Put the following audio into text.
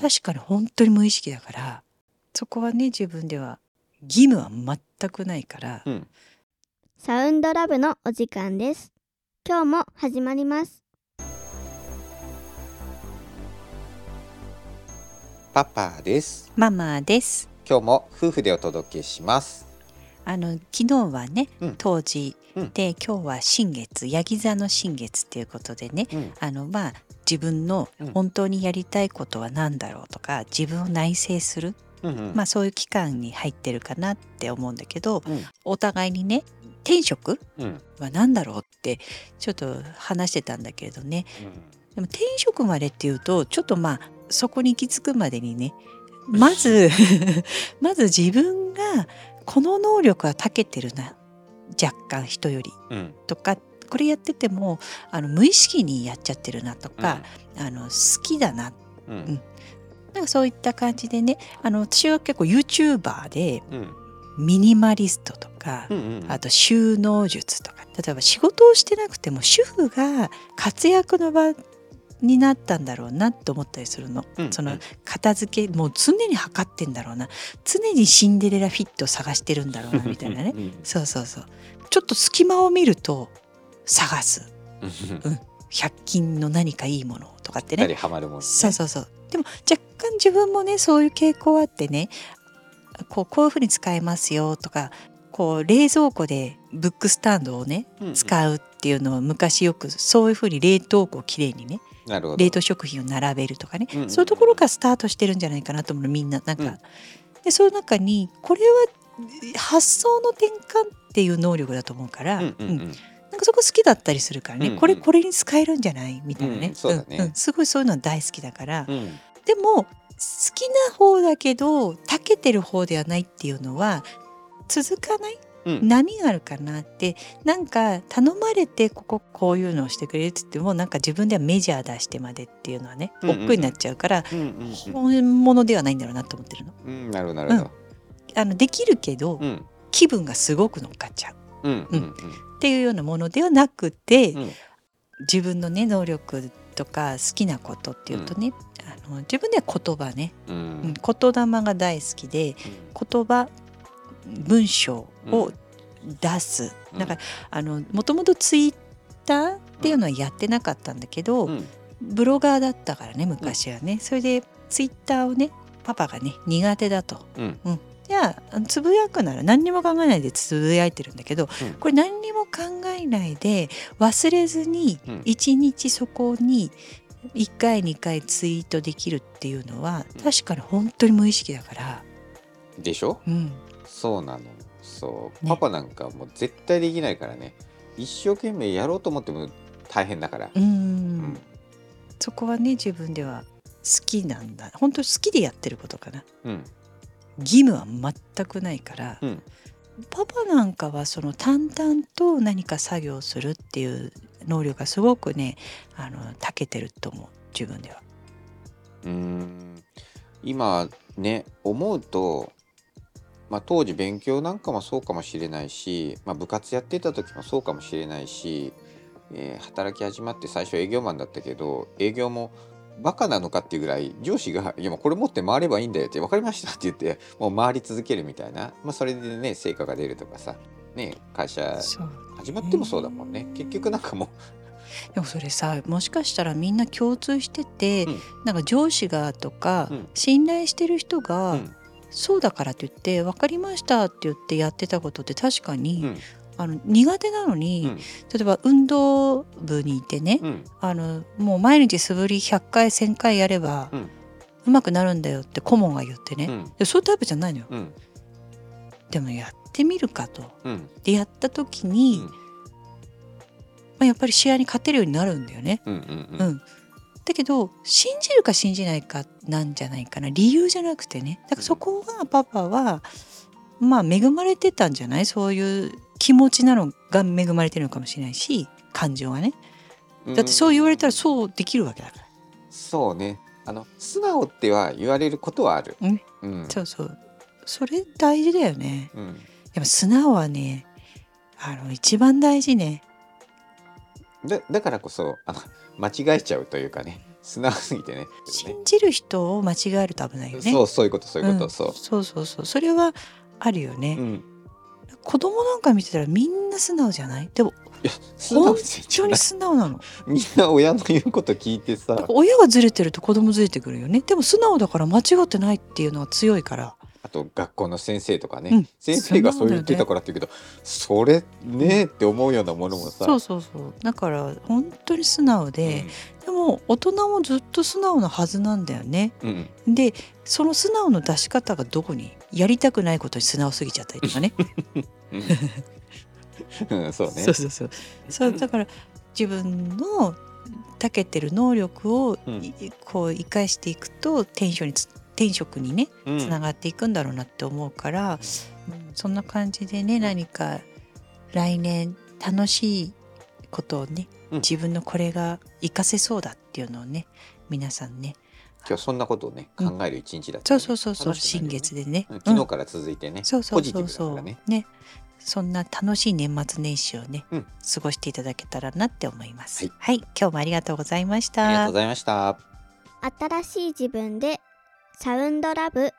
確かに本当に無意識だからそこはね自分では義務は全くないから、うん。サウンドラブのお時間です。今日も始まります。パパです。ママです。今日も夫婦でお届けします。あの昨日はね、うん。当時うん。で今日は新月ヤギ座の新月っていうことでねうん。あのまあ自分のうん。本当にやりたいことは何だろうとか自分を内省する、うんうん。まあそういう期間に入ってるかなって思うんだけどうん。お互いにね転職うん。は何だろうってちょっと話してたんだけれどね。でも転職までっていうとちょっとまあそこに行き着くまでにねまず まず自分がこの能力は長けてるな。若干人よりうん。とかこれやっててもあの無意識にやっちゃってるなとか、あの好きだな。うん。うん。なんかそういった感じでねあの私は結構 YouTuber でうん。ミニマリストとか、うんうんあと収納術とか例えば仕事をしてなくても主婦が活躍の場になったんだろうなと思ったりするの、うんその片付けもう常に測ってんだろうな。常にシンデレラフィットを探してるんだろうなみたいなね。うん。そうそうそう。ちょっと隙間を見ると探す。うん。100均の何かいいものとかってね。ハマるもんね。そうそうそう。でも若干自分もねそういう傾向あってねこうこういうふうに使えますよとかこう冷蔵庫でブックスタンドをねうんうん。使うっていうのを昔よくそういうふうに冷凍庫をきれいにねなるほど。冷凍食品を並べるとかね、うんうんそういうところからスタートしてるんじゃないかなと思うのみんな。なんか、うん。でその中にこれは発想の転換っていう能力だと思うから、うんうんうん。なん。かそこ好きだったりするからね、うんうん。これこれに使えるんじゃない？みたいなね、うんそうだね。んん。すごいそういうの大好きだから、うん。でも好きな方だけど長けてる方ではないっていうのは続かない？うん。波があるかなって。なんか頼まれてこここういうのをしてくれるって言ってもなんか自分ではメジャー出してまでっていうのはねうんうんうん。億劫になっちゃうからうんうん本物ではないんだろうなと思ってるの。うんうんなるなるあのできるけどうん。気分がすごく乗っかっちゃう。うん。うんっていうようなものではなくてうん。自分のね能力とか好きなことっていうとね、あの自分では言葉ね、ううんん、言霊が大好きで言葉文章を出す、うん。だからあのもともとツイッターっていうのはやってなかったんだけど、うん。ブロガーだったからね昔はね、それでツイッターをねパパがね苦手だと。うん。じゃあつぶやくなら何にも考えないでつぶやいてるんだけど、うん。これ何にも考えないで忘れずにうん。一日そこに1回2回ツイートできるっていうのは確かに本当に無意識だから、でしょ？うん、そうなの。そう、ね。パパなんかもう絶対できないからね。一生懸命やろうと思っても大変だから。うーうんん。そこはね自分では好きなんだ。本当好きでやってることかな。うん義務は全くないから、うんパパなんかはその淡々と何か作業するっていう能力がすごくねあの長けてると思う自分では。うーん今ね思うと、まあ、当時勉強なんかもそうかもしれないし、まあ、部活やってた時もそうかもしれないし、えー働き始まって最初営業マンだったけど営業もバカなのかっていうぐらい上司が「いやもうこれ持って回ればいいんだよ」って「分かりました」って言ってもう回り続けるみたいな、まあ、それでね成果が出るとかさ、ね、会社始まってもそうだもんね。結局なんかも でもそれさもしかしたらみんな共通してて、うん。なんか上司がとか、うん。信頼してる人が、うん。そうだからって言って「分かりました」って言ってやってたことって確かに、うんあの苦手なのに、うん。例えば運動部にいてね、うん。あのもう毎日素振り100回1,000回やれば、ううんまくなるんだよって顧問が言ってね、うん。でそういうタイプじゃないのよ。うん。でもやってみるかと。うん。でやった時に、うん。まあ、やっぱり試合に勝てるようになるんだよね。うんうんうん。うん。だけど信じるか信じないかなんじゃないかな。理由じゃなくてね。だからそこがパパはまあ恵まれてたんじゃない？そういう気持ちなのが恵まれてるのかもしれないし感情がね。だってそう言われたらそうできるわけだから。そうね。あの素直っては言われることはある。うん。うん。そうそう。それ大事だよね。うん。でも素直はねあの一番大事ね。だだからこそあの間違えちゃうというかね。素直すぎてね。信じる人を間違えると危ないよね。そうそういうことそういうこと、ん。そそうそうそう。それはあるよね、う、うん、子供なんか見てたらみんな素直じゃない？でもいや素直本当に素直なの？みんな親の言うこと聞いてさ。親がずれてると子供ずれてくるよね。でも素直だから間違ってないっていうのは強いから。あと学校の先生とかね、うん。先生がそう言ってたからって言うけどそれねって思うようなものもさ。そうそうそう。だから本当に素直で、でも大人もずっと素直なはずなんだよね。うんうん。でその素直の出し方がどこに？やりたくないことに素直すぎちゃったりとかね。そうね。そうそうそう。そうだから自分の長けてる能力をうん。いこう生かしていくと転職につ転職にねうん。つながっていくんだろうなって思うから、うん。そんな感じでね何か来年楽しいことをね、うん。自分のこれが活かせそうだっていうのをね皆さんね今日そんなことをねうん。考える一日だったね、そうそうそうそう新楽しくなるよね月でね、うんうん。昨日から続いてね、そうそうポジティブだそうそうからね。ね。そんな楽しい年末年始をね、うん。過ごしていただけたらなって思います。はい。はい、今日もありがとうございました。ありがとうございました。新しい自分でサウンドラブ